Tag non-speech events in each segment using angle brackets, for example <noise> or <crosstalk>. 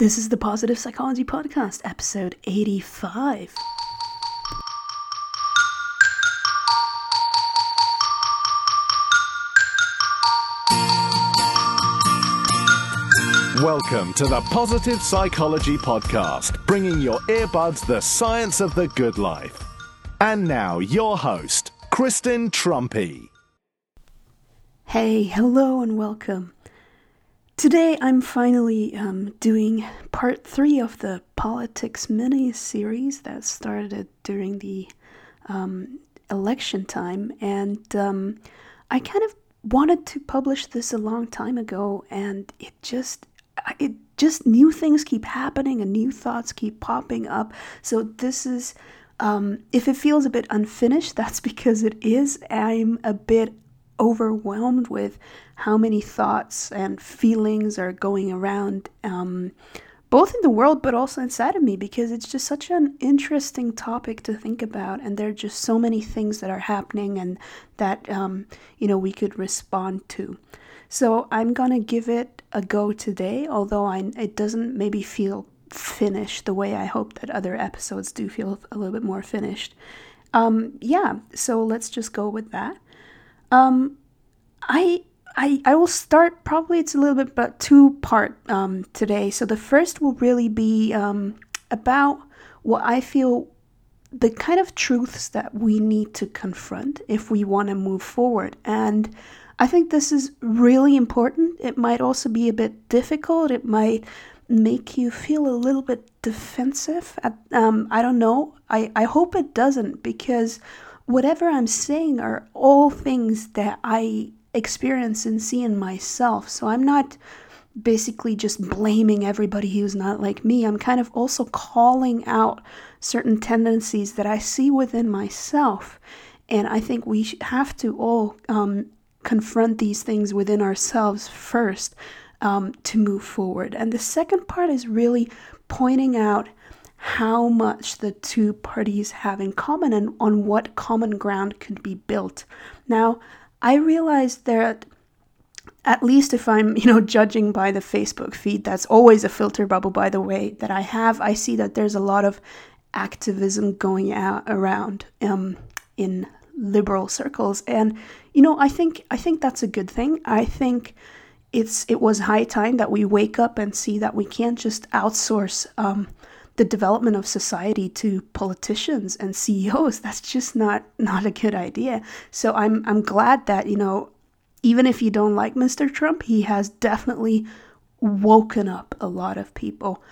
This is the Positive Psychology Podcast, episode 85. Welcome to the Positive Psychology Podcast, bringing your earbuds the science of the good life. And now, your host, Kristen Truempy. Hey, hello, and welcome. Today, I'm finally um, doing part three of the politics mini series that started during the um, election time, and um, I kind of wanted to publish this a long time ago, and it just it just new things keep happening and new thoughts keep popping up. So this is um, if it feels a bit unfinished, <laughs> that's because it is. I'm a bit overwhelmed with how many thoughts and feelings are going around, um, both in the world but also inside of me, because it's just such an interesting topic to think about. And there are just so many things that are happening and that, um, you know, we could respond to. So I'm gonna give it a go today, although I, it doesn't maybe feel finished the way I hope that other episodes do feel a little bit more finished. Um, yeah, so let's just go with that. Um, I I I will start probably it's a little bit but two part um, today. So the first will really be um, about what I feel the kind of truths that we need to confront if we want to move forward and I think this is really important. It might also be a bit difficult. It might make you feel a little bit defensive. Um, I don't know. I, I hope it doesn't because whatever I'm saying are all things that I experience and see in myself. So I'm not basically just blaming everybody who's not like me. I'm kind of also calling out certain tendencies that I see within myself. And I think we have to all um, confront these things within ourselves first um, to move forward. And the second part is really pointing out how much the two parties have in common and on what common ground could be built. Now, I realize that at least if I'm, <laughs> you know, judging by the Facebook feed, that's always a filter bubble by the way that I have, I see that there's a lot of activism going out around um, in liberal circles and you know i think i think that's a good thing i think it's it was high time that we wake up and see that we can't just outsource um, the development of society to politicians and CEOs. <laughs> That's just not not a good idea. So I'm I'm glad that you know even if you don't like Mr. Trump, he has definitely woken up a lot of people.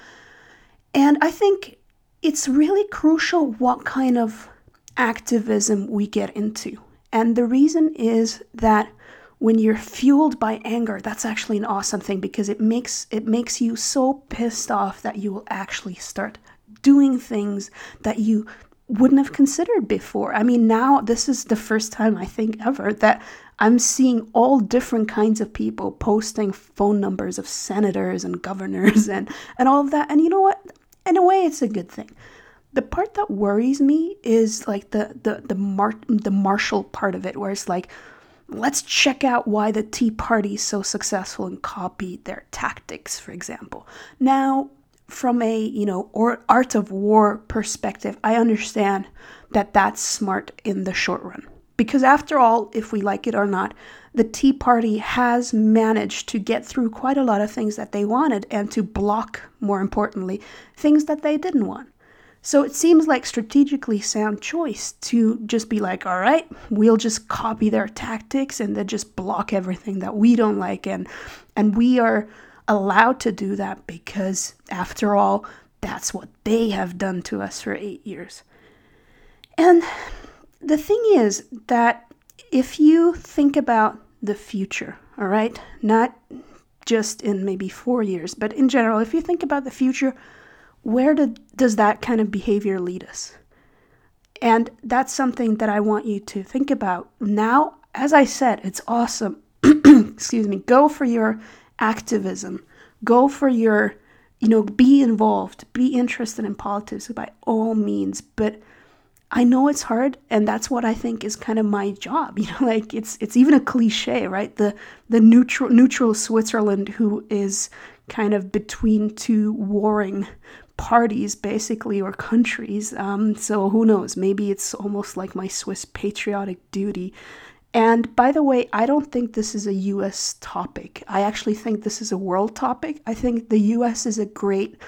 And I think it's really crucial what kind of activism we get into. And the reason is that when you're fueled by anger, that's actually an awesome thing because it makes it makes you so pissed off that you will actually start doing things that you wouldn't have considered before. I mean, now this is the first time I think ever that I'm seeing all different kinds of people posting phone numbers of senators and governors and and all of that. And you know what? In a way, it's a good thing the part that worries me is like the the the mar- the martial part of it where it's like let's check out why the tea party is so successful and copy their tactics for example. Now from a you know or art of war perspective i understand that that's smart in the short run. Because after all if we like it or not the tea party has managed to get through quite a lot of things that they wanted and to block more importantly things that they didn't want so it seems like strategically sound choice to just be like, all right, we'll just copy their tactics and then just block everything that we don't like and and we are allowed to do that because after all, that's what they have done to us for 8 years. And the thing is that if you think about the future, all right, not just in maybe 4 years, but in general, if you think about the future, where did, does that kind of behavior lead us? And that's something that I want you to think about. Now, as I said, it's awesome. <clears throat> Excuse me. Go for your activism. Go for your, you know, be involved, be interested in politics by all means. But I know it's hard, and that's what I think is kind of my job. <laughs> You know, like it's it's even a cliche, right? The the neutral neutral Switzerland who is kind of between two warring parties, basically, or countries. Um, so who knows? Maybe it's almost like my Swiss patriotic duty. And by the way, I don't think this is a US topic. I actually think this is a world topic. I think the US is a great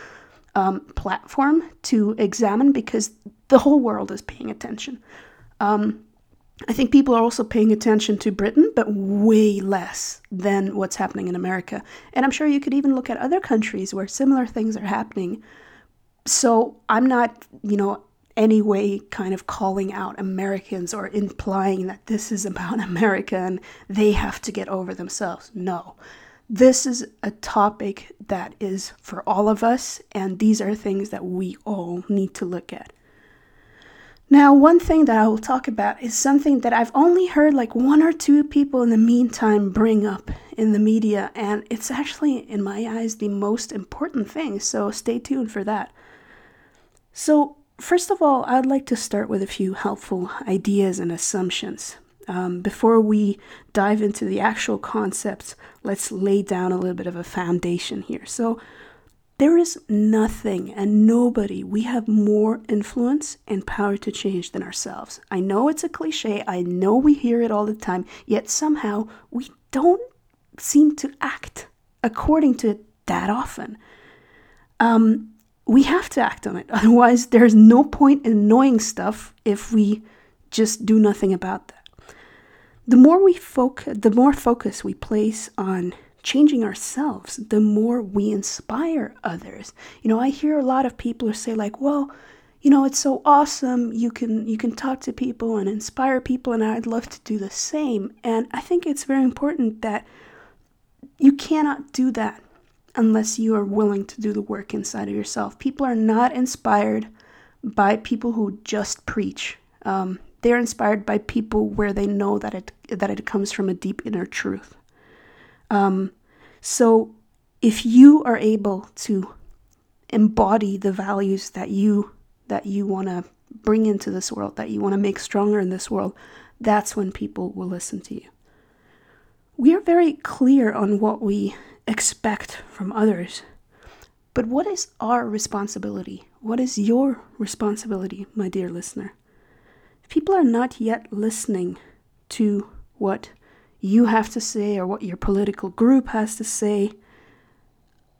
um, platform to examine because the whole world is paying attention. Um, I think people are also paying attention to Britain, but way less than what's happening in America. And I'm sure you could even look at other countries where similar things are happening. So I'm not, you know, any way kind of calling out Americans or implying that this is about <laughs> America and they have to get over themselves. No. This is a topic that is for all of us, and these are things that we all need to look at. Now, one thing that I will talk about is something that I've only heard like one or two people in the meantime bring up in the media, and it's actually, in my eyes, the most important thing, so stay tuned for that. So, first of all, I'd like to start with a few helpful ideas and assumptions. Um, before we dive into the actual concepts, let's lay down a little bit of a foundation here. So, there is nothing and nobody we have more influence and power to change than ourselves. I know it's a cliche, I know we hear it all the time, yet somehow we don't seem to act according to it that often. Um, we have to act on it, <laughs> otherwise, there's no point in knowing stuff if we just do nothing about that. The more we focus, the more focus we place on changing ourselves, the more we inspire others. You know, I hear a lot of people say like, "Well, you know, it's so awesome. You can you can talk to people and inspire people and I'd love to do the same." And I think it's very important that you cannot do that unless you are willing to do the work inside of yourself. People are not inspired by people who just preach. Um, they're inspired by people where they know that it that it comes from a deep inner truth. Um, so if you are able to embody the values that you that you want to bring into this world, that you want to make stronger in this world, that's when people will listen to you. We are very clear on what we expect from others. But what is our responsibility? What is your responsibility, my dear listener? If people are not yet listening to what you have to say or what your political group has to say.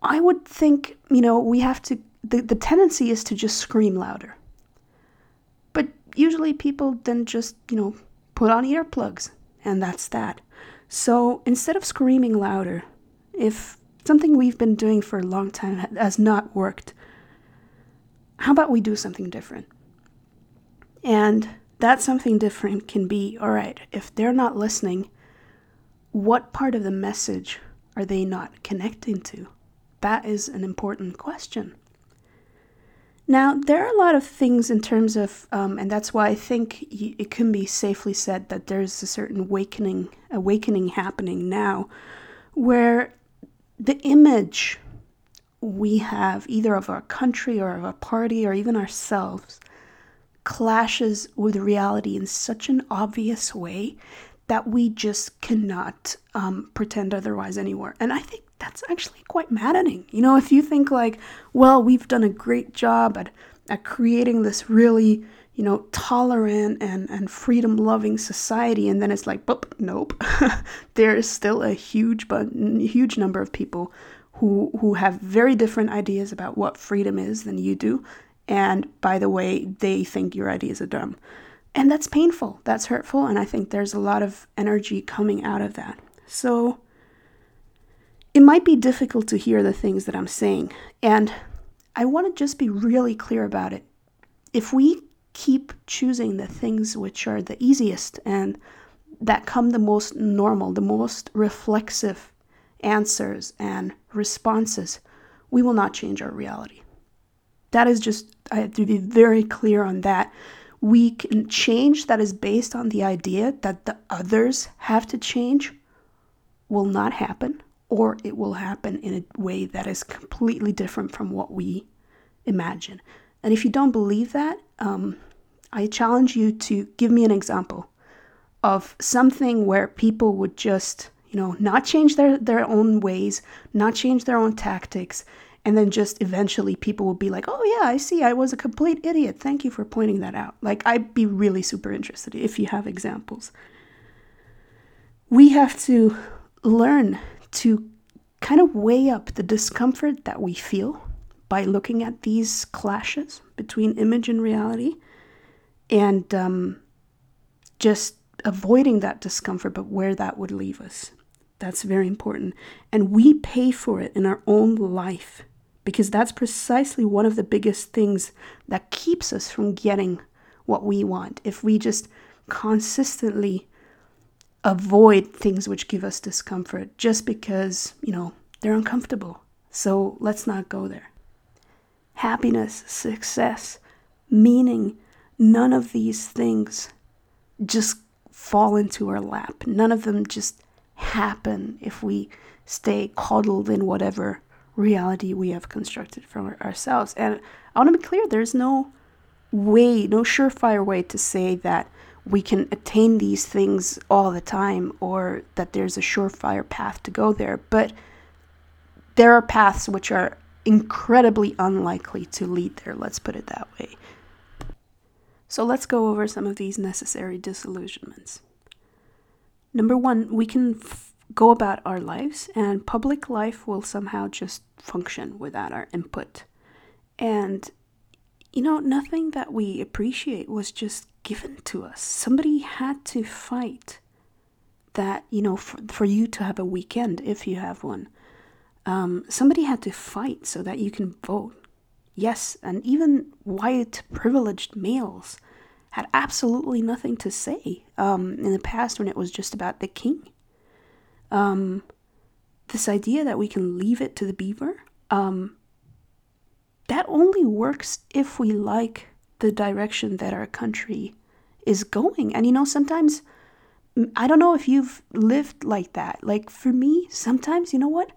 I would think, you know, we have to, the, the tendency is to just scream louder. But usually people then just, you know, put on earplugs, and that's that. So instead of screaming louder, if something we've been doing for a long time has not worked, how about we do something different? And that something different can be all right, if they're not listening, what part of the message are they not connecting to? That is an important question. Now, there are a lot of things in terms of, um, and that's why I think it can be safely said that there's a certain awakening, awakening happening now, where the image we have, either of our country or of a party or even ourselves, clashes with reality in such an obvious way that we just cannot um, pretend otherwise anymore. And I think that's actually quite maddening. You know, if you think like, well, we've done a great job at, at creating this really, you know, tolerant and, and freedom loving society, and then it's like, nope. <laughs> there is still a huge but huge number of people who who have very different ideas about what freedom is than you do. And by the way, they think your ideas are dumb. And that's painful, that's hurtful, and I think there's a lot of energy coming out of that. So it might be difficult to hear the things that I'm saying, and I want to just be really clear about it. If we keep choosing the things which are the easiest and that come the most normal, the most reflexive answers and responses, we will not change our reality. That is just, I have to be very clear on that we can change that is based on the idea that the others have to change will not happen, or it will happen in a way that is completely different from what we imagine. And if you don't believe that, um, I challenge you to give me an example of something where people would just, you know, not change their, their own ways, not change their own tactics, and then just eventually people will be like, oh, yeah, I see, I was a complete idiot. Thank you for pointing that out. Like, I'd be really super interested if you have examples. We have to learn to kind of weigh up the discomfort that we feel by looking at these clashes between image and reality and um, just avoiding that discomfort, but where that would leave us. That's very important. And we pay for it in our own life because that's precisely one of the biggest things that keeps us from getting what we want. If we just consistently avoid things which give us discomfort just because, you know, they're uncomfortable. So let's not go there. Happiness, success, meaning, none of these things just fall into our lap. None of them just happen if we stay coddled in whatever reality we have constructed for ourselves. And I want to be clear there's no way, no surefire way to say that we can attain these things all the time or that there's a surefire path to go there. But there are paths which are incredibly unlikely to lead there, let's put it that way. So let's go over some of these necessary disillusionments. Number one, we can f- go about our lives, and public life will somehow just function without our input. And, you know, nothing that we appreciate was just given to us. Somebody had to fight that, you know, for, for you to have a weekend if you have one. Um, somebody had to fight so that you can vote. Yes, and even white privileged males had absolutely nothing to say um, in the past when it was just about the king. Um, this idea that we can leave it to the beaver, um, that only works if we like the direction that our country is going. And you know, sometimes, I don't know if you've lived like that. Like for me, sometimes, you know what?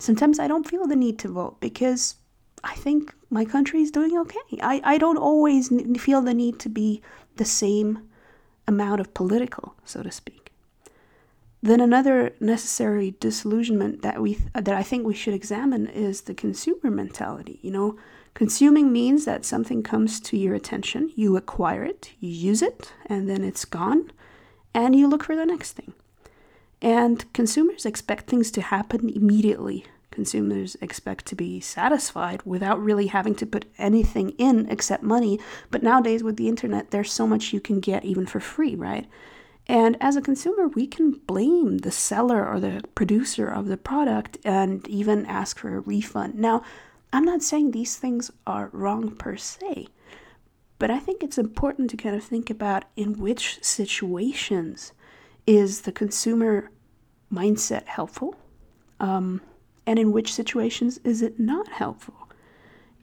Sometimes I don't feel the need to vote because I think my country is doing okay. I, I don't always feel the need to be the same amount of political, so to speak. Then another necessary disillusionment that we that I think we should examine is the consumer mentality. You know, consuming means that something comes to your attention, you acquire it, you use it, and then it's gone, and you look for the next thing. And consumers expect things to happen immediately consumers expect to be satisfied without really having to put anything in except money. But nowadays, with the internet, there's so much you can get even for free, right? And as a consumer, we can blame the seller or the producer of the product and even ask for a refund. Now, I'm not saying these things are wrong per se, but I think it's important to kind of think about in which situations is the consumer mindset helpful? Um, and in which situations is it not helpful?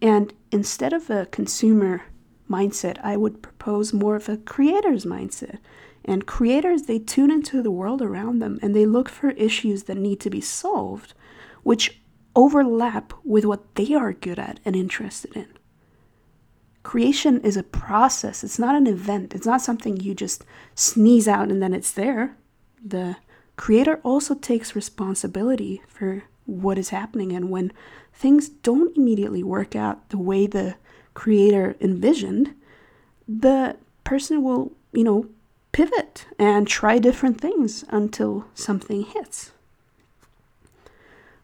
And instead of a consumer mindset, I would propose more of a creator's mindset. And creators, they tune into the world around them and they look for issues that need to be solved, which overlap with what they are good at and interested in. Creation is a process, it's not an event, it's not something you just sneeze out and then it's there. The creator also takes responsibility for what is happening. And when things don't immediately work out the way the creator envisioned, the person will, you know, pivot and try different things until something hits.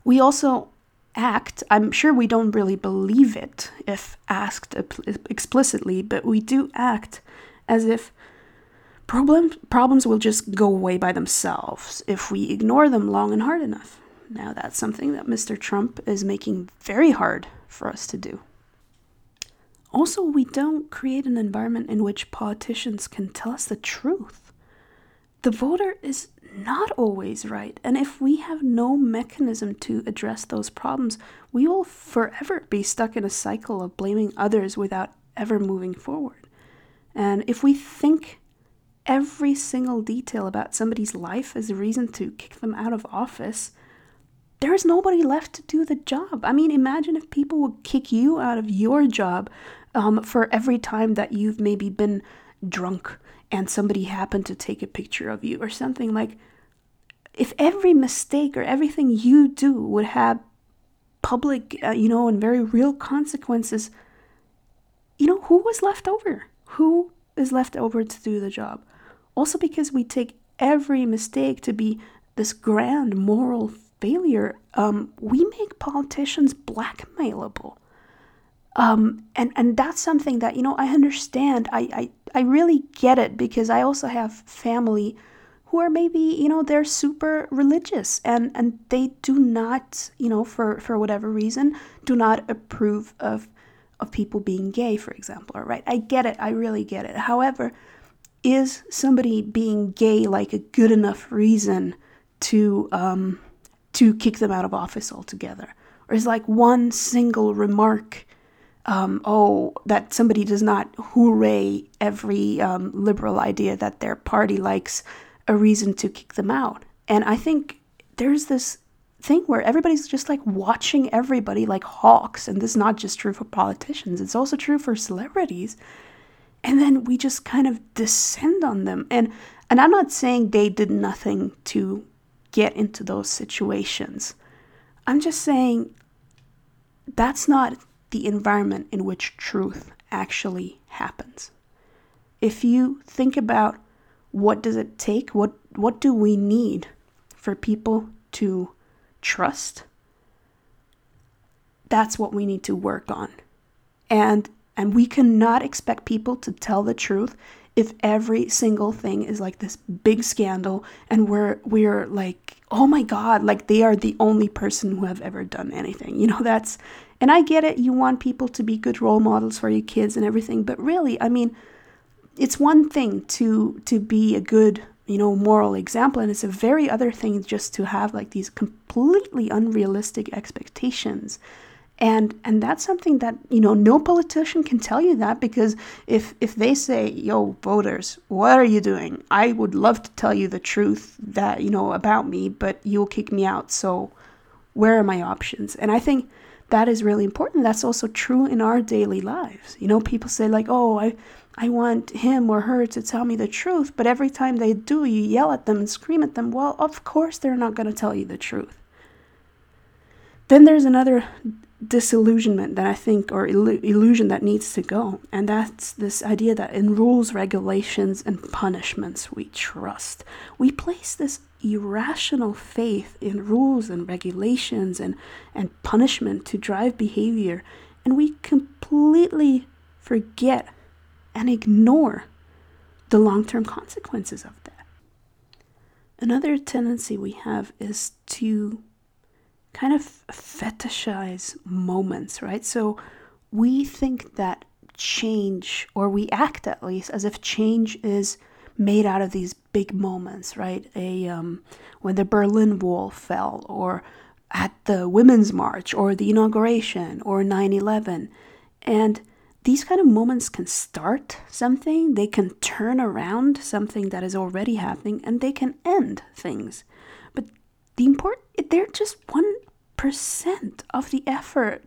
We also act, I'm sure we don't really believe it if asked explicitly, but we do act as if problems problems will just go away by themselves if we ignore them long and hard enough. Now, that's something that Mr. Trump is making very hard for us to do. Also, we don't create an environment in which politicians can tell us the truth. The voter is not always right, and if we have no mechanism to address those problems, we will forever be stuck in a cycle of blaming others without ever moving forward. And if we think every single detail about somebody's life is a reason to kick them out of office, there's nobody left to do the job. I mean, imagine if people would kick you out of your job um, for every time that you've maybe been drunk and somebody happened to take a picture of you or something like if every mistake or everything you do would have public uh, you know and very real consequences you know who was left over? Who is left over to do the job? Also because we take every mistake to be this grand moral failure um, we make politicians blackmailable. Um, and and that's something that you know I understand. I, I I really get it because I also have family who are maybe you know they're super religious and and they do not you know for for whatever reason do not approve of of people being gay, for example. Right? I get it. I really get it. However, is somebody being gay like a good enough reason to um, to kick them out of office altogether, or is like one single remark? Um, oh, that somebody does not hooray every um, liberal idea that their party likes a reason to kick them out. And I think there's this thing where everybody's just like watching everybody like hawks. And this is not just true for politicians, it's also true for celebrities. And then we just kind of descend on them. And, and I'm not saying they did nothing to get into those situations. I'm just saying that's not the environment in which truth actually happens. If you think about what does it take, what what do we need for people to trust? That's what we need to work on. And and we cannot expect people to tell the truth if every single thing is like this big scandal and we're we're like oh my god like they are the only person who have ever done anything you know that's and I get it, you want people to be good role models for your kids and everything, but really, I mean, it's one thing to to be a good, you know, moral example, and it's a very other thing just to have like these completely unrealistic expectations. And and that's something that, you know, no politician can tell you that because if if they say, "Yo, voters, what are you doing? I would love to tell you the truth that, you know, about me, but you'll kick me out." So, where are my options? And I think that is really important. That's also true in our daily lives. You know, people say like, "Oh, I I want him or her to tell me the truth," but every time they do, you yell at them and scream at them. Well, of course they're not going to tell you the truth. Then there's another disillusionment that I think, or illusion that needs to go, and that's this idea that in rules, regulations, and punishments we trust. We place this irrational faith in rules and regulations and, and punishment to drive behavior, and we completely forget and ignore the long term consequences of that. Another tendency we have is to kind of fetishize moments, right? So we think that change, or we act at least as if change is made out of these big moments, right? A um, when the Berlin Wall fell, or at the Women's March, or the inauguration, or 9/11, and these kind of moments can start something, they can turn around something that is already happening, and they can end things. But the important, they're just one percent of the effort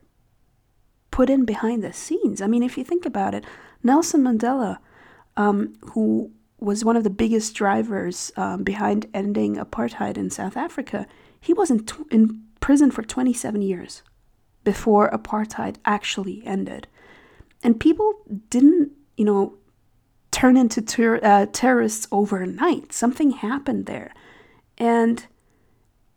put in behind the scenes. I mean, if you think about it, Nelson Mandela, um, who was one of the biggest drivers um, behind ending apartheid in South Africa. He was in, t- in prison for 27 years before apartheid actually ended. And people didn't, you know, turn into ter- uh, terrorists overnight. Something happened there. And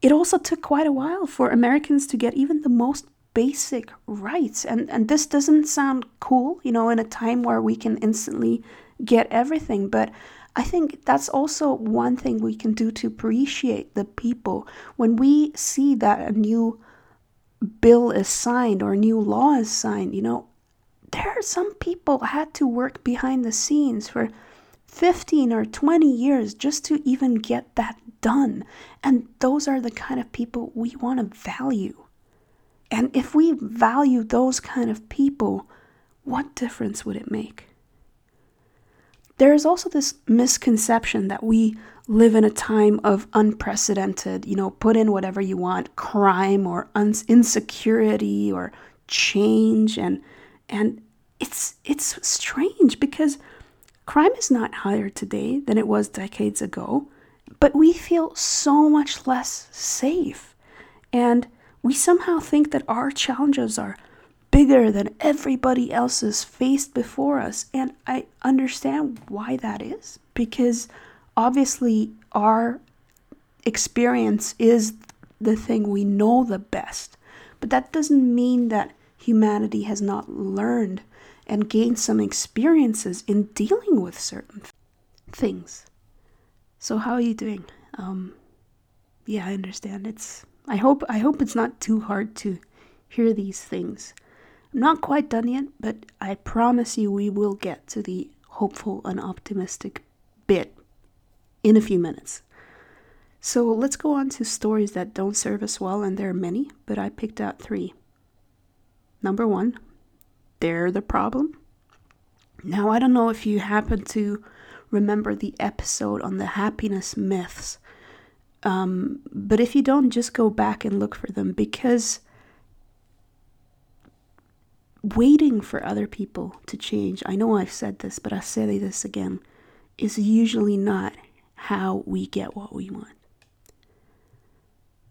it also took quite a while for Americans to get even the most basic rights. And, and this doesn't sound cool, you know, in a time where we can instantly get everything. But I think that's also one thing we can do to appreciate the people. When we see that a new bill is signed or a new law is signed, you know, there are some people had to work behind the scenes for 15 or 20 years just to even get that done. And those are the kind of people we want to value. And if we value those kind of people, what difference would it make? there is also this misconception that we live in a time of unprecedented, you know, put in whatever you want, crime or un- insecurity or change and and it's it's strange because crime is not higher today than it was decades ago, but we feel so much less safe. And we somehow think that our challenges are bigger than everybody else's faced before us. And I understand why that is because obviously our experience is the thing we know the best. But that doesn't mean that humanity has not learned and gained some experiences in dealing with certain things. So how are you doing? Um, yeah, I understand. It's I hope I hope it's not too hard to hear these things. I'm not quite done yet, but I promise you we will get to the hopeful and optimistic bit in a few minutes. So let's go on to stories that don't serve us well, and there are many, but I picked out three. Number one, they're the problem. Now, I don't know if you happen to remember the episode on the happiness myths, um, but if you don't, just go back and look for them because waiting for other people to change, I know I've said this, but I'll say this again, is usually not how we get what we want.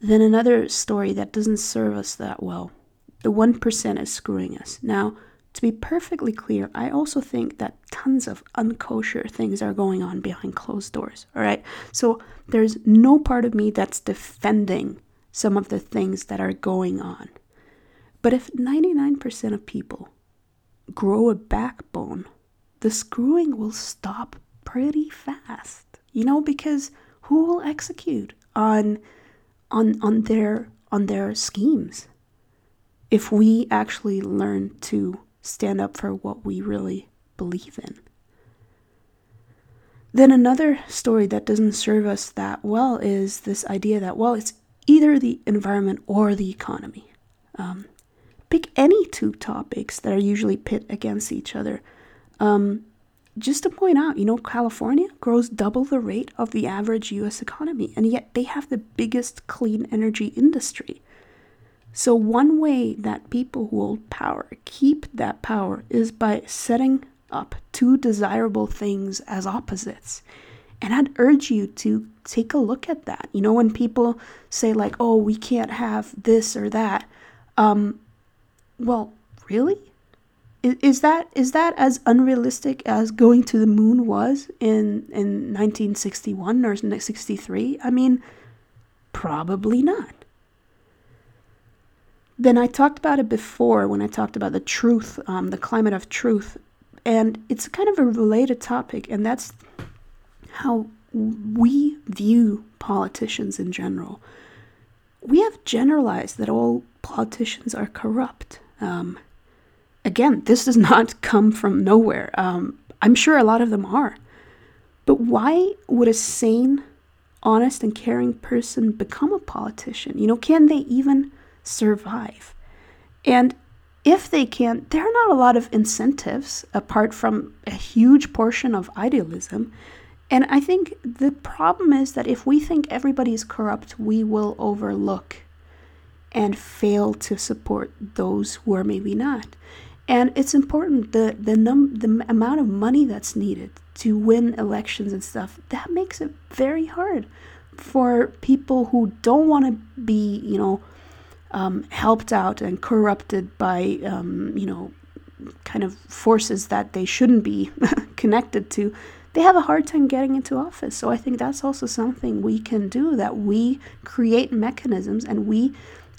Then another story that doesn't serve us that well. The 1% is screwing us. Now, to be perfectly clear, I also think that tons of unkosher things are going on behind closed doors. All right. So there's no part of me that's defending some of the things that are going on. But if 99% of people grow a backbone, the screwing will stop pretty fast. You know, because who will execute on on on their on their schemes if we actually learn to stand up for what we really believe in. Then another story that doesn't serve us that well is this idea that, well, it's either the environment or the economy. Um, pick any two topics that are usually pit against each other. Um, just to point out, you know, California grows double the rate of the average US economy, and yet they have the biggest clean energy industry. So, one way that people who hold power keep that power is by setting up two desirable things as opposites. And I'd urge you to take a look at that. You know, when people say, like, oh, we can't have this or that, um, well, really? Is, that is that as unrealistic as going to the moon was in in 1961 or 63? I mean, probably not. Then I talked about it before when I talked about the truth, um, the climate of truth, and it's kind of a related topic, and that's how we view politicians in general. We have generalized that all politicians are corrupt. Um, again, this does <laughs> not come from nowhere. Um, I'm sure a lot of them are. But why would a sane, honest, and caring person become a politician? You know, can they even survive. And if they can't, there are not a lot of incentives apart from a huge portion of idealism. And I think the problem is that if we think everybody is corrupt, we will overlook and fail to support those who are maybe not. And it's important the the num the amount of money that's needed to win elections and stuff that makes it very hard for people who don't want to be you know um, helped out and corrupted by, um, you know, kind of forces that they shouldn't be <laughs> connected to, they have a hard time getting into office. So I think that's also something we can do that we create mechanisms and we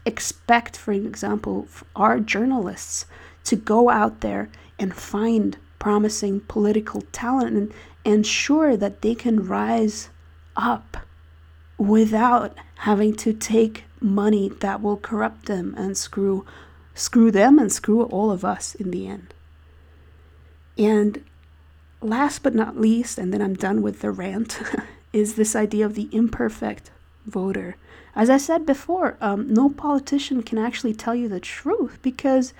expect, for example, our journalists to go out there and find promising political talent and ensure that they can rise up without having to take money that will corrupt them and screw screw them and screw all of us in the end. And last but not least, and then I'm done with the rant, <laughs> is this idea of the imperfect voter. As I said before, um, no politician can actually tell you the truth because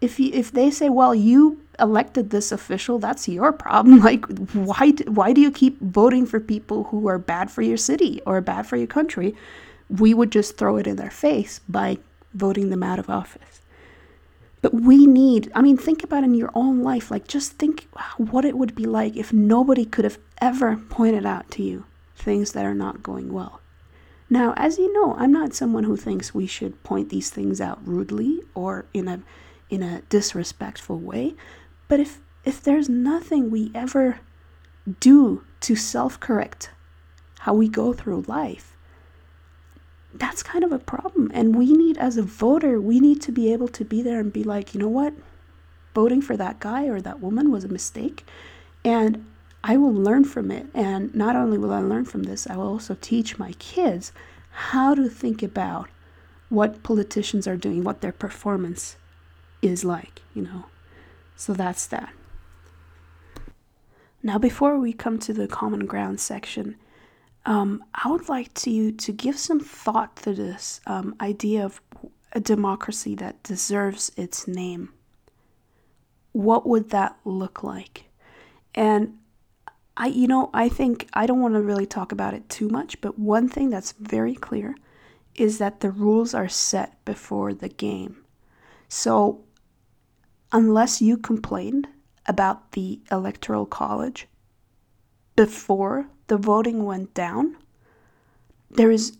if you, if they say, "Well, you elected this official, that's your problem," <laughs> like why why do you keep voting for people who are bad for your city or bad for your country? We would just throw it in their face by voting them out of office. But we need, I mean, think about in your own life. Like, just think what it would be like if nobody could have ever pointed out to you things that are not going well. Now, as you know, I'm not someone who thinks we should point these things out rudely or in a in a disrespectful way, but if if there's nothing we ever do to self-correct how we go through life, that's kind of a problem. And we need, as a voter, we need to be able to be there and be like, you know what? Voting for that guy or that woman was a mistake. And I will learn from it. And not only will I learn from this, I will also teach my kids how to think about what politicians are doing, what their performance is like, you know. So that's that. Now, before we come to the common ground section, um, I would like to to give some thought to this um, idea of a democracy that deserves its name. What would that look like? And I, you know, I think I don't want to really talk about it too much, but one thing that's very clear is that the rules are set before the game. So, unless you complained about the Electoral College before the voting went down, there is,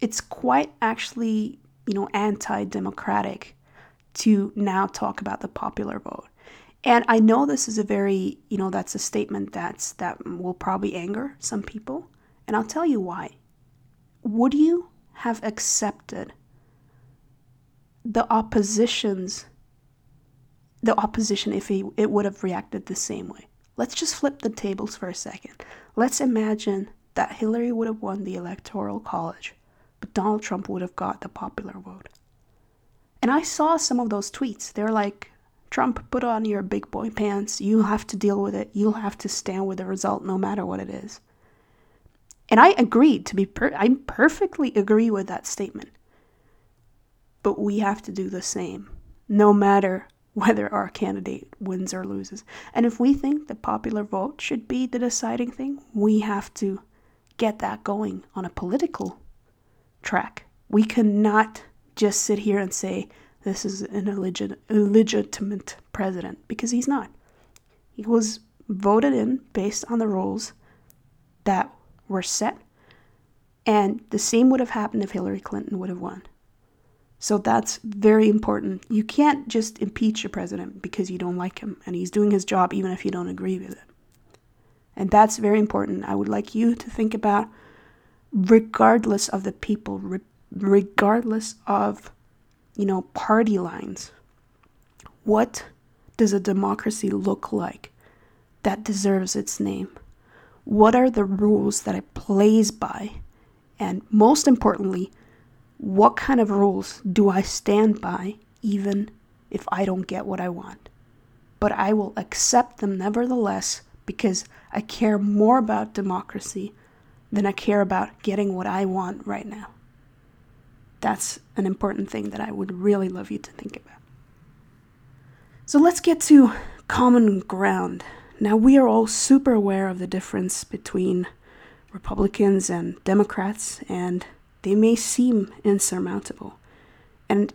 it's quite actually, you know, anti democratic to now talk about the popular vote. And I know this is a very, you know, that's a statement that's that will probably anger some people, and I'll tell you why. Would you have accepted the opposition's the opposition if he, it would have reacted the same way? Let's just flip the tables for a second. Let's imagine that Hillary would have won the Electoral College, but Donald Trump would have got the popular vote. And I saw some of those tweets. They're like, Trump, put on your big boy pants. You'll have to deal with it. You'll have to stand with the result no matter what it is. And I agreed to be, per- I perfectly agree with that statement. But we have to do the same, no matter whether our candidate wins or loses. And if we think the popular vote should be the deciding thing, we have to get that going on a political track. We cannot just sit here and say, this is an illegit- illegitimate president because he's not. He was voted in based on the rules that were set, and the same would have happened if Hillary Clinton would have won. So that's very important. You can't just impeach a president because you don't like him and he's doing his job even if you don't agree with it. And that's very important. I would like you to think about regardless of the people, regardless of you know, party lines. What does a democracy look like that deserves its name? What are the rules that it plays by? And most importantly, what kind of rules do I stand by even if I don't get what I want? But I will accept them nevertheless because I care more about democracy than I care about getting what I want right now. That's an important thing that I would really love you to think about. So let's get to common ground. Now, we are all super aware of the difference between Republicans and Democrats, and they may seem insurmountable. And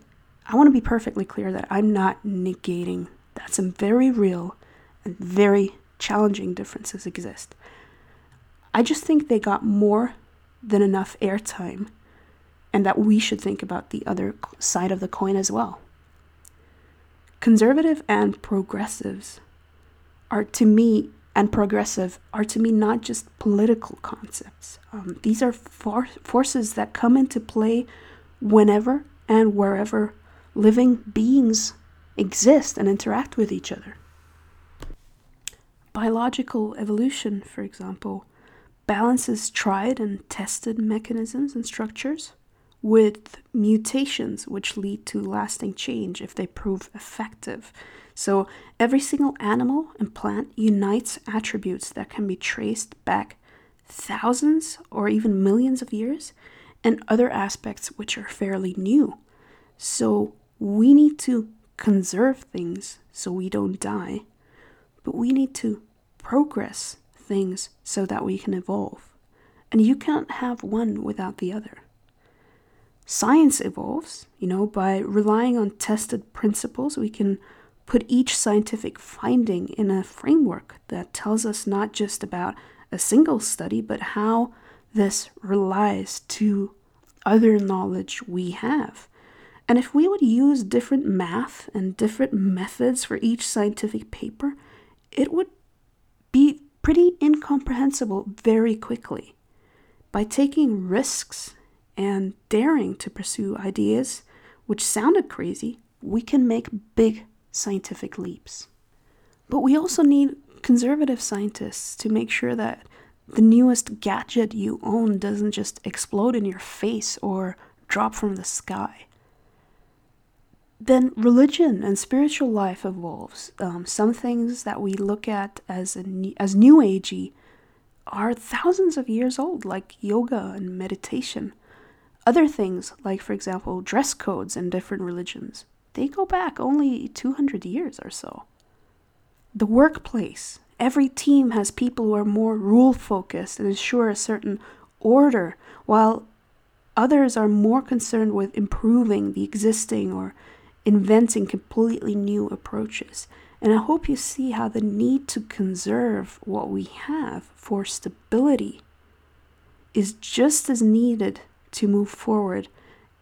I want to be perfectly clear that I'm not negating that some very real and very challenging differences exist. I just think they got more than enough airtime and that we should think about the other side of the coin as well. Conservative and progressives are to me, and progressive are to me not just political concepts. Um, these are for- forces that come into play whenever and wherever living beings exist and interact with each other. Biological evolution, for example, balances tried and tested mechanisms and structures with mutations which lead to lasting change if they prove effective. So, every single animal and plant unites attributes that can be traced back thousands or even millions of years, and other aspects which are fairly new. So, we need to conserve things so we don't die, but we need to progress things so that we can evolve. And you can't have one without the other. science evolves, you know, by relying on tested principles, we can put each scientific finding in a framework that tells us not just about a single study, but how this relies to other knowledge we have. And if we would use different math and different methods for each scientific paper, it would be pretty incomprehensible very quickly. By taking risks and daring to pursue ideas which sounded crazy, we can make big scientific leaps. But we also need conservative scientists to make sure that the newest gadget you own doesn't just explode in your face or drop from the sky. Then religion and spiritual life evolves. Um, some things that we look at as new, as new agey are thousands of years old, like yoga and meditation. Other things, like for example dress codes in different religions, they go back only 200 years or so. The workplace. Every team has people who are more rule focused and ensure a certain order, while others are more concerned with improving the existing or inventing completely new approaches. And I hope you see how the need to conserve what we have for stability is just as needed to move forward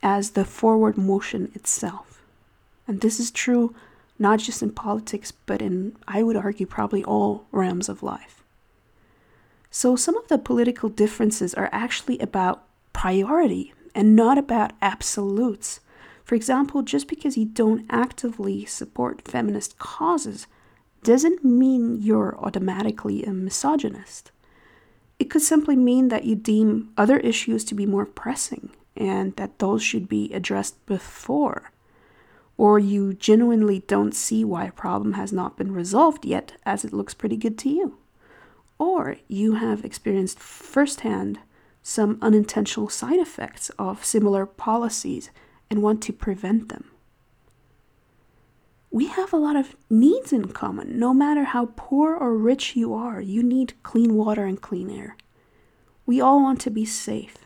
as the forward motion itself. And this is true not just in politics, but in, I would argue, probably all realms of life. So some of the political differences are actually about priority and not about absolutes. For example, just because you don't actively support feminist causes doesn't mean you're automatically a misogynist. It could simply mean that you deem other issues to be more pressing and that those should be addressed before. Or you genuinely don't see why a problem has not been resolved yet, as it looks pretty good to you. Or you have experienced firsthand some unintentional side effects of similar policies and want to prevent them. We have a lot of needs in common. No matter how poor or rich you are, you need clean water and clean air. We all want to be safe.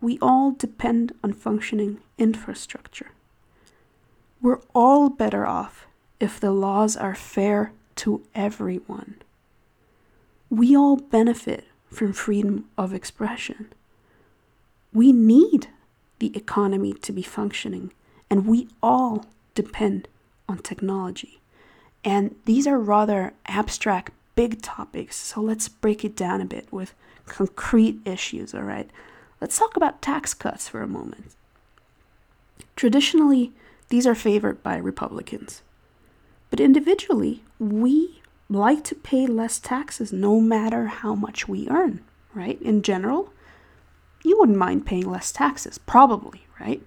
We all depend on functioning infrastructure. We're all better off if the laws are fair to everyone. We all benefit from freedom of expression. We need the economy to be functioning, and we all depend on technology. And these are rather abstract, big topics, so let's break it down a bit with concrete issues, all right? Let's talk about tax cuts for a moment. Traditionally, these are favored by Republicans. But individually, we like to pay less taxes no matter how much we earn, right? In general, you wouldn't mind paying less taxes, probably, right?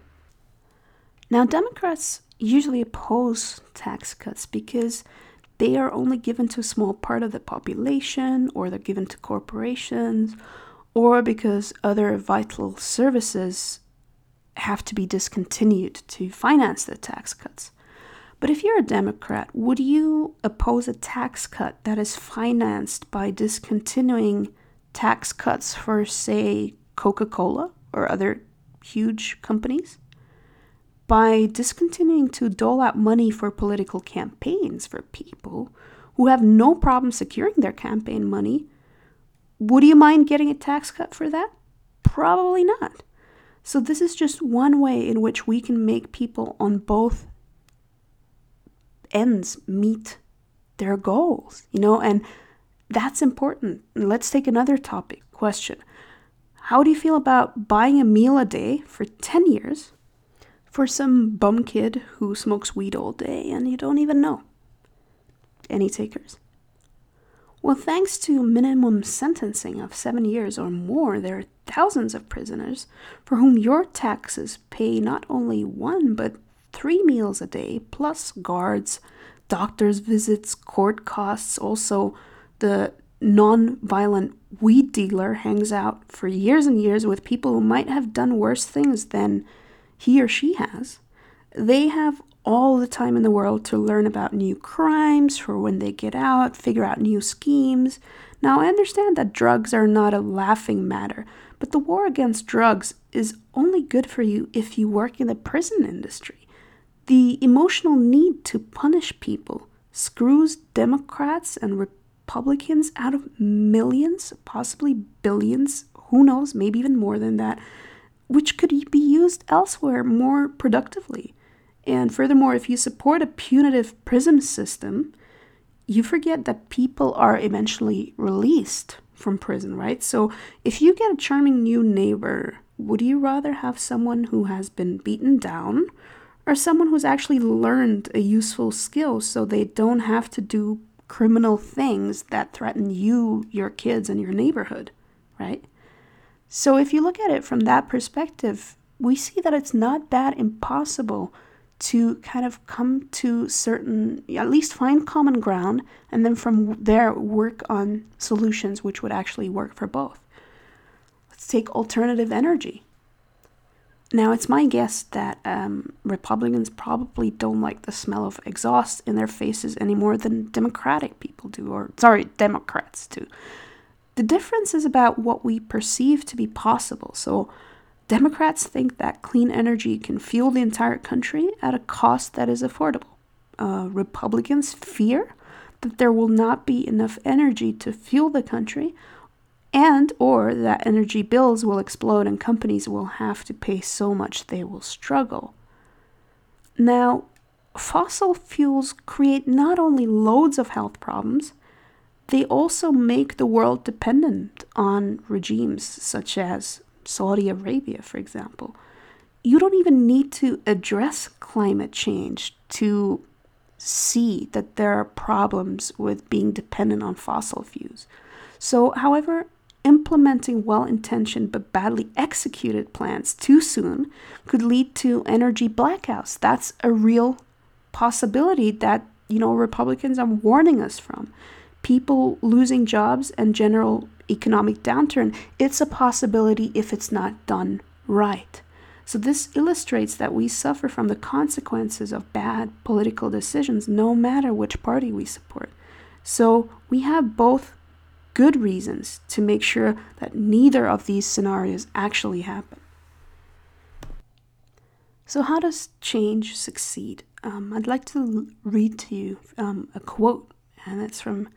Now, Democrats usually oppose tax cuts because they are only given to a small part of the population, or they're given to corporations, or because other vital services have to be discontinued to finance the tax cuts. But if you're a Democrat, would you oppose a tax cut that is financed by discontinuing tax cuts for, say, Coca Cola or other huge companies? By discontinuing to dole out money for political campaigns for people who have no problem securing their campaign money, would you mind getting a tax cut for that? Probably not. So, this is just one way in which we can make people on both ends meet their goals, you know, and that's important. Let's take another topic question. How do you feel about buying a meal a day for 10 years for some bum kid who smokes weed all day and you don't even know? Any takers? Well, thanks to minimum sentencing of seven years or more, there are thousands of prisoners for whom your taxes pay not only one but three meals a day, plus guards, doctor's visits, court costs. Also, the non violent weed dealer hangs out for years and years with people who might have done worse things than he or she has. They have all the time in the world to learn about new crimes for when they get out, figure out new schemes. Now, I understand that drugs are not a laughing matter, But the war against drugs is only good for you if you work in the prison industry. The emotional need to punish people screws Democrats and Republicans out of millions, possibly billions, who knows, maybe even more than that, which could be used elsewhere more productively. And furthermore, if you support a punitive prison system, you forget that people are eventually released from prison, right? So if you get a charming new neighbor, would you rather have someone who has been beaten down or someone who's actually learned a useful skill so they don't have to do criminal things that threaten you, your kids, and your neighborhood, right? So if you look at it from that perspective, we see that it's not that impossible to kind of come to certain, at least find common ground, and then from there work on solutions which would actually work for both. Let's take alternative energy. Now, it's my guess that um, Republicans probably don't like the smell of exhaust in their faces any more than Democratic people do, or sorry, Democrats do. The difference is about what we perceive to be possible. So, Democrats think that clean energy can fuel the entire country at a cost that is affordable. Uh, Republicans fear that there will not be enough energy to fuel the country and or that energy bills will explode and companies will have to pay so much they will struggle. Now, fossil fuels create not only loads of health problems, they also make the world dependent on regimes such as Saudi Arabia, for example. You don't even need to address climate change to see that there are problems with being dependent on fossil fuels. So, however, implementing well intentioned but badly executed plans too soon could lead to energy blackouts. That's a real possibility that, you know, Republicans are warning us from. People losing jobs and general economic downturn, it's a possibility if it's not done right. So, this illustrates that we suffer from the consequences of bad political decisions no matter which party we support. So, we have both good reasons to make sure that neither of these scenarios actually happen. So, how does change succeed? Um, I'd like to read to you um, a quote, and it's from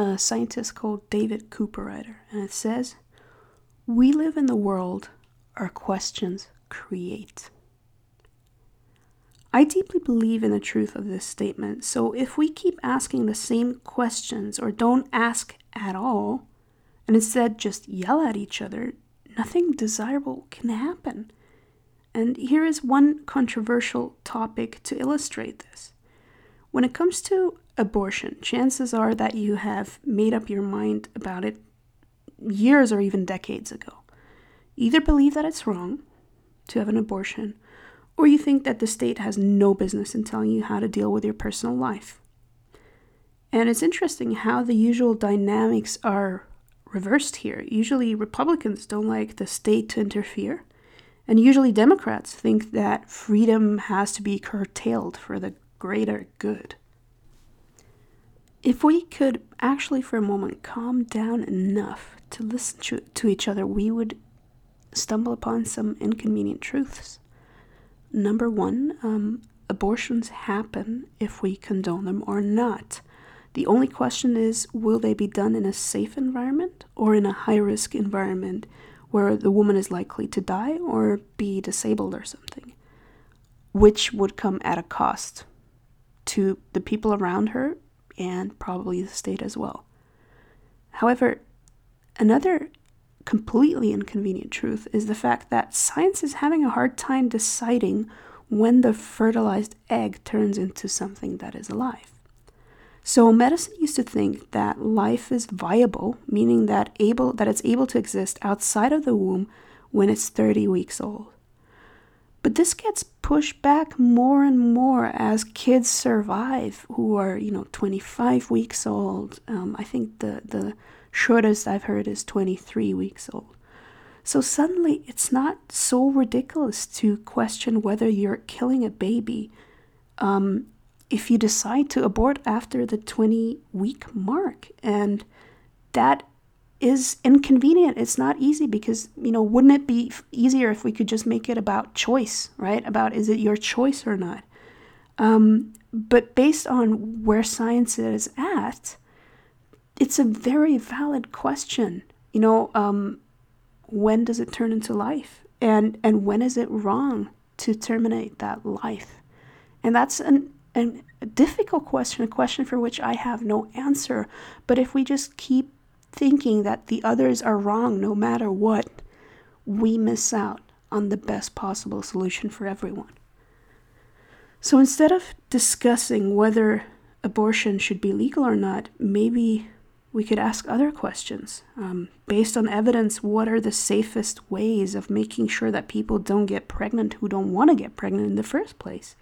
a scientist called David Cooperrider, and it says, We live in the world our questions create. I deeply believe in the truth of this statement, so if we keep asking the same questions or don't ask at all, and instead just yell at each other, nothing desirable can happen. And here is one controversial topic to illustrate this. When it comes to abortion, chances are that you have made up your mind about it years or even decades ago. Either believe that it's wrong to have an abortion, or you think that the state has no business in telling you how to deal with your personal life. And it's interesting how the usual dynamics are reversed here. Usually, Republicans don't like the state to interfere, and usually, Democrats think that freedom has to be curtailed for the greater good. If we could actually, for a moment, calm down enough to listen to, to each other, we would stumble upon some inconvenient truths. Number one, um, abortions happen if we condone them or not. The only question is will they be done in a safe environment or in a high risk environment where the woman is likely to die or be disabled or something? Which would come at a cost to the people around her and probably the state as well. However, another completely inconvenient truth is the fact that science is having a hard time deciding when the fertilized egg turns into something that is alive. So medicine used to think that life is viable, meaning that able that it's able to exist outside of the womb when it's 30 weeks old. But this gets pushed back more and more as kids survive who are, you know, 25 weeks old. Um, I think the, the shortest I've heard is 23 weeks old. So suddenly it's not so ridiculous to question whether you're killing a baby um, if you decide to abort after the 20 week mark. And that is inconvenient. It's not easy because, you know, wouldn't it be easier if we could just make it about choice, right? About is it your choice or not? Um, but based on where science is at, it's a very valid question. You know, um, when does it turn into life? And, and when is it wrong to terminate that life? And that's an, an, a difficult question, a question for which I have no answer. But if we just keep thinking that the others are wrong no matter what, we miss out on the best possible solution for everyone. So instead of discussing whether abortion should be legal or not, maybe we could ask other questions. Um, based on evidence, what are the safest ways of making sure that people don't get pregnant who don't want to get pregnant in the first place?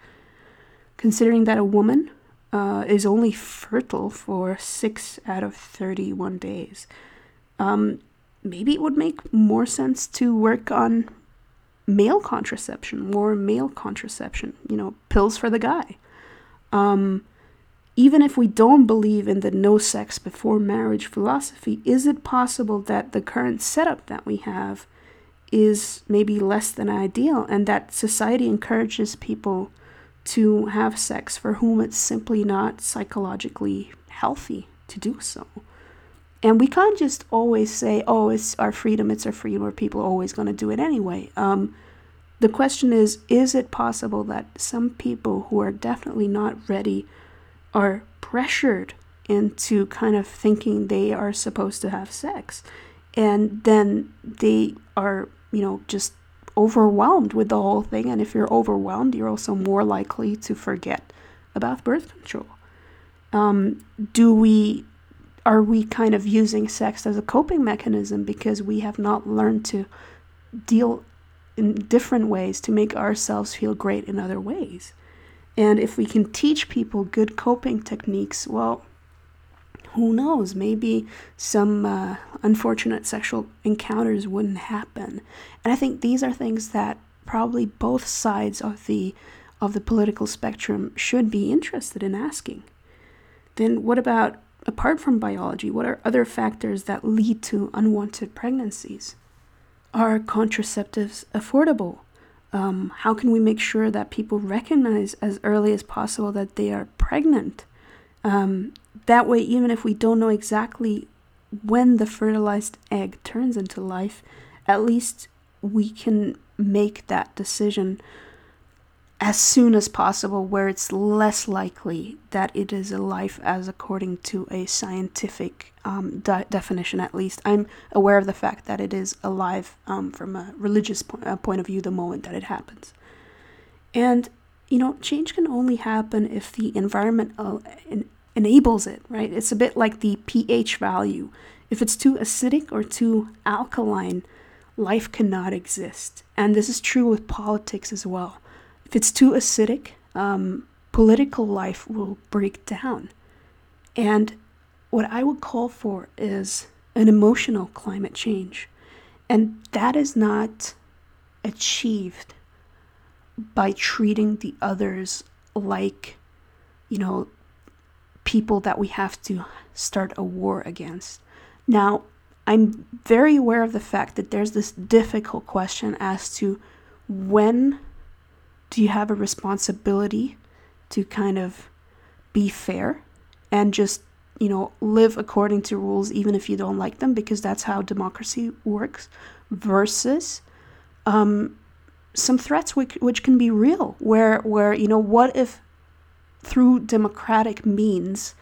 Considering that a woman uh, is only fertile for 6 out of 31 days. Um, maybe it would make more sense to work on male contraception, more male contraception, you know, pills for the guy. Um, even if we don't believe in the no sex before marriage philosophy, is it possible that the current setup that we have is maybe less than ideal and that society encourages people to have sex for whom it's simply not psychologically healthy to do so. And we can't just always say, oh, it's our freedom, it's our freedom, or people are always going to do it anyway. Um, the question is is it possible that some people who are definitely not ready are pressured into kind of thinking they are supposed to have sex? And then they are, you know, just overwhelmed with the whole thing. And if you're overwhelmed, you're also more likely to forget about birth control. Um, do we are we kind of using sex as a coping mechanism because we have not learned to deal in different ways to make ourselves feel great in other ways? And if we can teach people good coping techniques, well, who knows? Maybe some uh, unfortunate sexual encounters wouldn't happen. And I think these are things that probably both sides of the of the political spectrum should be interested in asking. Then what about apart from biology, what are other factors that lead to unwanted pregnancies? Are contraceptives affordable? Um, how can we make sure that people recognize as early as possible that they are pregnant? Um, that way, even if we don't know exactly when the fertilized egg turns into life, at least we can make that decision as soon as possible where it's less likely that it is a life as according to a scientific um, de- definition at least. I'm aware of the fact that it is alive um, from a religious po- uh, point of view the moment that it happens. And you know change can only happen if the environment uh, enables it, right? It's a bit like the pH value. If it's too acidic or too alkaline, life cannot exist. And this is true with politics as well. If it's too acidic, um, political life will break down. And what I would call for is an emotional climate change. And that is not achieved by treating the others like, you know, people that we have to start a war against. Now, I'm very aware of the fact that there's this difficult question as to when do you have a responsibility to kind of be fair and just, you know, live according to rules even if you don't like them because that's how democracy works versus um, some threats which, which can be real where where you know what if through democratic means,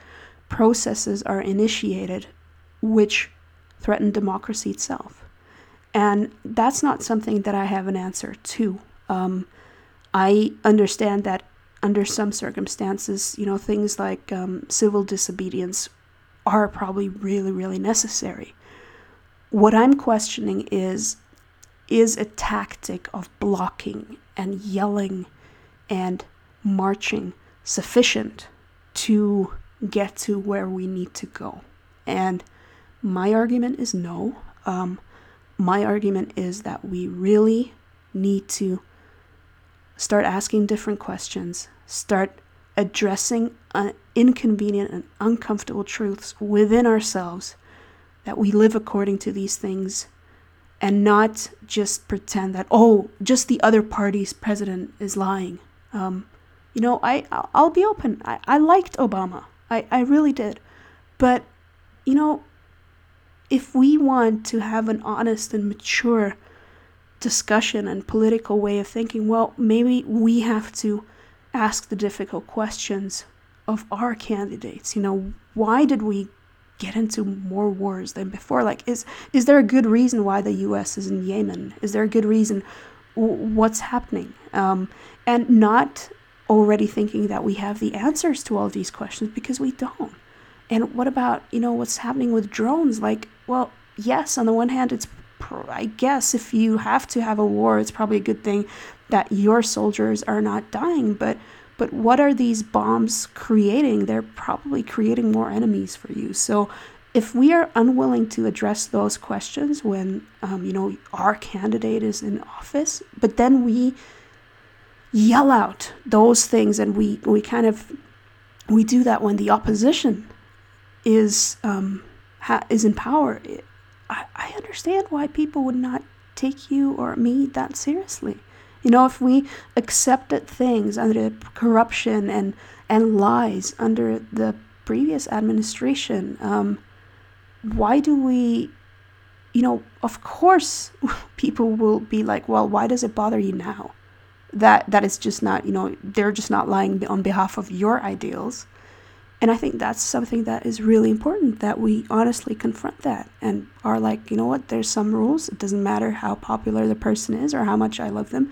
processes are initiated which threaten democracy itself. And that's not something that I have an answer to. Um, I understand that under some circumstances, you know, things like um, civil disobedience are probably really, really necessary. What I'm questioning is is a tactic of blocking and yelling and marching sufficient to get to where we need to go? And my argument is no. Um, my argument is that we really need to start asking different questions, start addressing uh, inconvenient and uncomfortable truths within ourselves, that we live according to these things and not just pretend that oh just the other party's president is lying um, you know i i'll be open. I, I liked obama. I, I really did. But you know if we want to have an honest and mature discussion and political way of thinking well maybe we have to ask the difficult questions of our candidates. You know why did we get into more wars than before? Like is is there a good reason why the US is in Yemen? Is there a good reason? What's happening? Um, and not already thinking that we have the answers to all these questions because we don't and what about you know what's happening with drones like well yes on the one hand it's I guess if you have to have a war it's probably a good thing that your soldiers are not dying but but what are these bombs creating? They're probably creating more enemies for you. So if we are unwilling to address those questions when um, you know our candidate is in office, but then we yell out those things and we we kind of we do that when the opposition is um, ha- is in power. I, I understand why people would not take you or me that seriously. You know, if we accepted things under corruption and, and lies under the previous administration, um, why do we, you know, of course, <laughs> people will be like, well, why does it bother you now? That that is just not, you know, they're just not lying on behalf of your ideals. And I think that's something that is really important that we honestly confront that and are like, you know what, there's some rules. It doesn't matter how popular the person is or how much I love them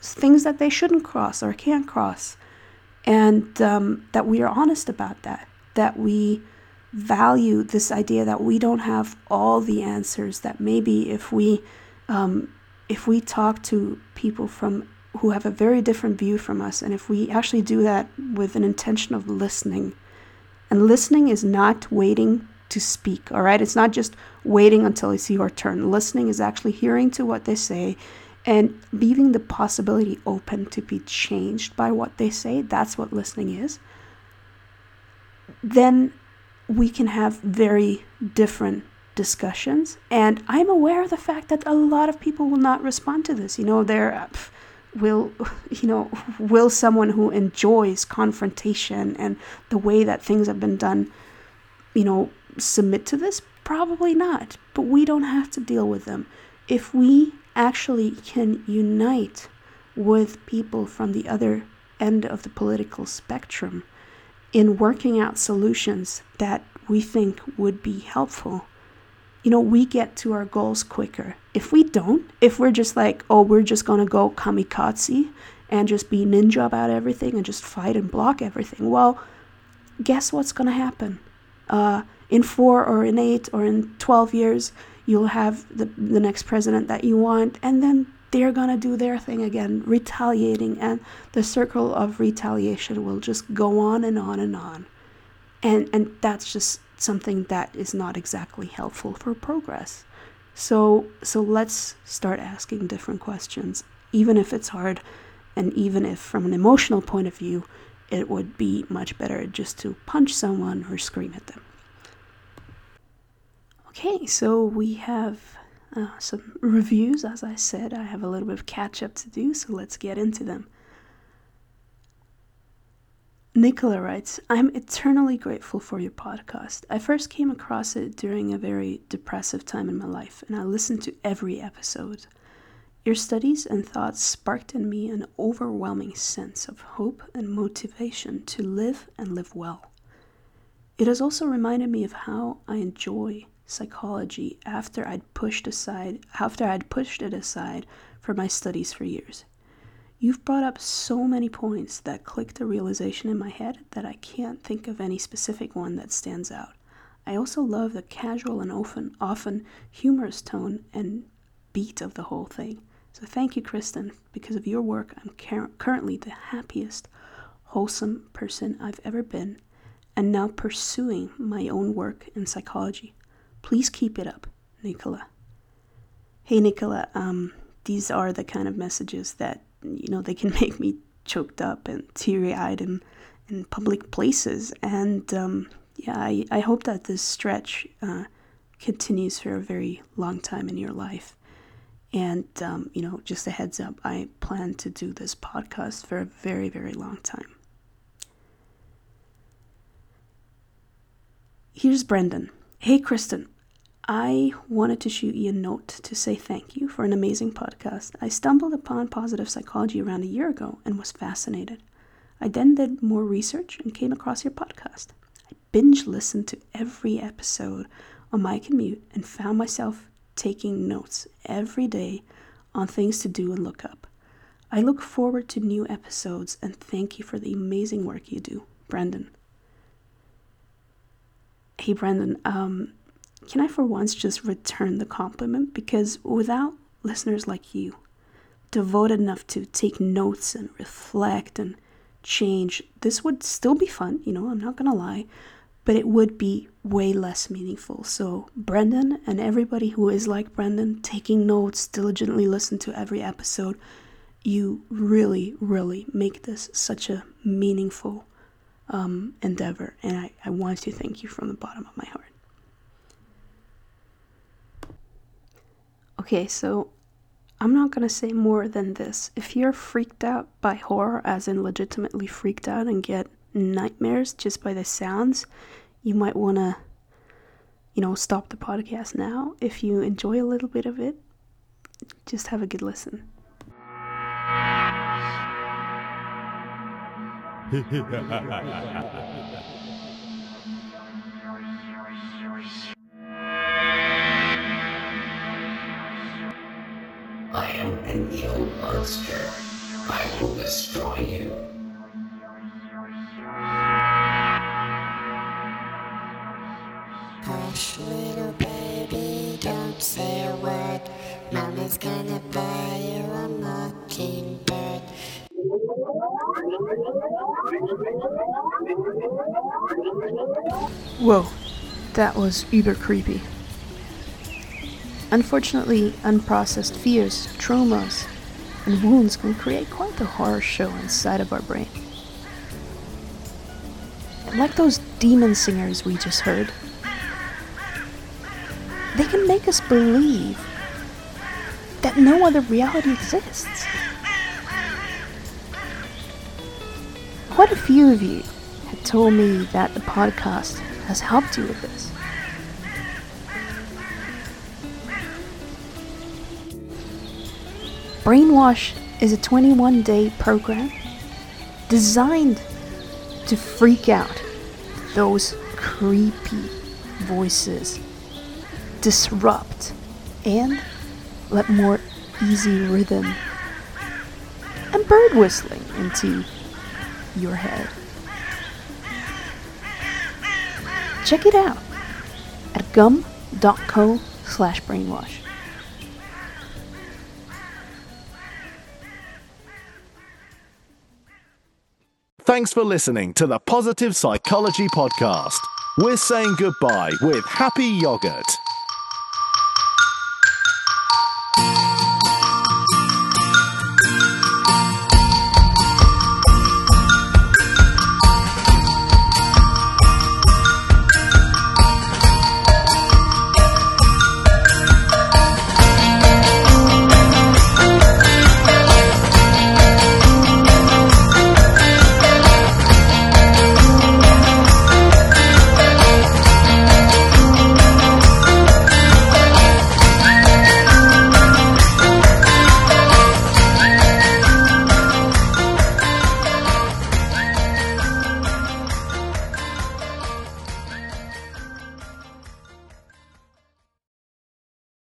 things that they shouldn't cross or can't cross. And um, that we are honest about that, that we value this idea that we don't have all the answers, that maybe if we, um, if we talk to people from who have a very different view from us, and if we actually do that with an intention of listening, and listening is not waiting to speak, all right? It's not just waiting until it's your turn. Listening is actually hearing to what they say and leaving the possibility open to be changed by what they say, that's what listening is, then we can have very different discussions. And I'm aware of the fact that a lot of people will not respond to this. You know, they're. Uh, will <laughs> you know will someone who enjoys confrontation and the way that things have been done you know submit to this? Probably not but we don't have to deal with them. If we actually can unite with people from the other end of the political spectrum in working out solutions that we think would be helpful, you know, we get to our goals quicker. If we don't, if we're just like, oh, we're just going to go kamikaze and just be ninja about everything and just fight and block everything, well, guess what's going to happen? Uh, in four or in eight or in 12 years, you'll have the, the next president that you want, and then they're going to do their thing again, retaliating, and the circle of retaliation will just go on and on and on. And, and that's just something that is not exactly helpful for progress. So, so let's start asking different questions, even if it's hard, and even if, from an emotional point of view, it would be much better just to punch someone or scream at them. Okay, so we have uh, some reviews. As I said, I have a little bit of catch up to do, so let's get into them. Nicola writes, I'm eternally grateful for your podcast. I first came across it during a very depressive time in my life, and I listened to every episode. Your studies and thoughts sparked in me an overwhelming sense of hope and motivation to live and live well. It has also reminded me of how I enjoy psychology after I'd pushed aside after I'd pushed it aside for my studies for years. You've brought up so many points that clicked a realization in my head that I can't think of any specific one that stands out. I also love the casual and often often humorous tone and beat of the whole thing. So thank you, Kristen. Because of your work, I'm car- currently the happiest, wholesome person I've ever been, and now pursuing my own work in psychology. Please keep it up, Nicola. Hey, Nicola, um, these are the kind of messages that, you know, they can <laughs> make me choked up and teary eyed in, in public places. And um, yeah, I, I hope that this stretch uh, continues for a very long time in your life. And, um, you know, just a heads up, I plan to do this podcast for a very, very long time. Here's Brendan. Hey, Kristen. I wanted to shoot you a note to say thank you for an amazing podcast. I stumbled upon positive psychology around a year ago and was fascinated. I then did more research and came across your podcast. I binge listened to every episode on my commute and found myself taking notes every day on things to do and look up. I look forward to new episodes and thank you for the amazing work you do, Brendan. Hey, Brendan, um, can I for once just return the compliment? Because without listeners like you, devoted enough to take notes and reflect and change, this would still be fun, you know, I'm not gonna lie, but it would be way less meaningful. So, Brendan and everybody who is like Brendan, taking notes, diligently listen to every episode, you really, really make this such a meaningful um, endeavor. And I, I want to thank you from the bottom of my heart. Okay, so I'm not gonna say more than this. If you're freaked out by horror, as in legitimately freaked out and get nightmares just by the sounds, you might wanna, you know, stop the podcast now. If you enjoy a little bit of it, just have a good listen. <laughs> I am monster. I will destroy you. Hush, little baby, don't say a word. Mama's gonna buy you a mockingbird. Whoa, that was uber creepy. Unfortunately, unprocessed fears, traumas, and wounds can create quite the horror show inside of our brain. Like those demon singers we just heard, they can make us believe that no other reality exists. Quite a few of you have told me that the podcast has helped you with this. Brainwash is a 21 day program designed to freak out those creepy voices, disrupt, and let more easy rhythm and bird whistling into your head. Check it out at gum.co slash brainwash. Thanks for listening to the Positive Psychology Podcast. We're saying goodbye with happy yogurt.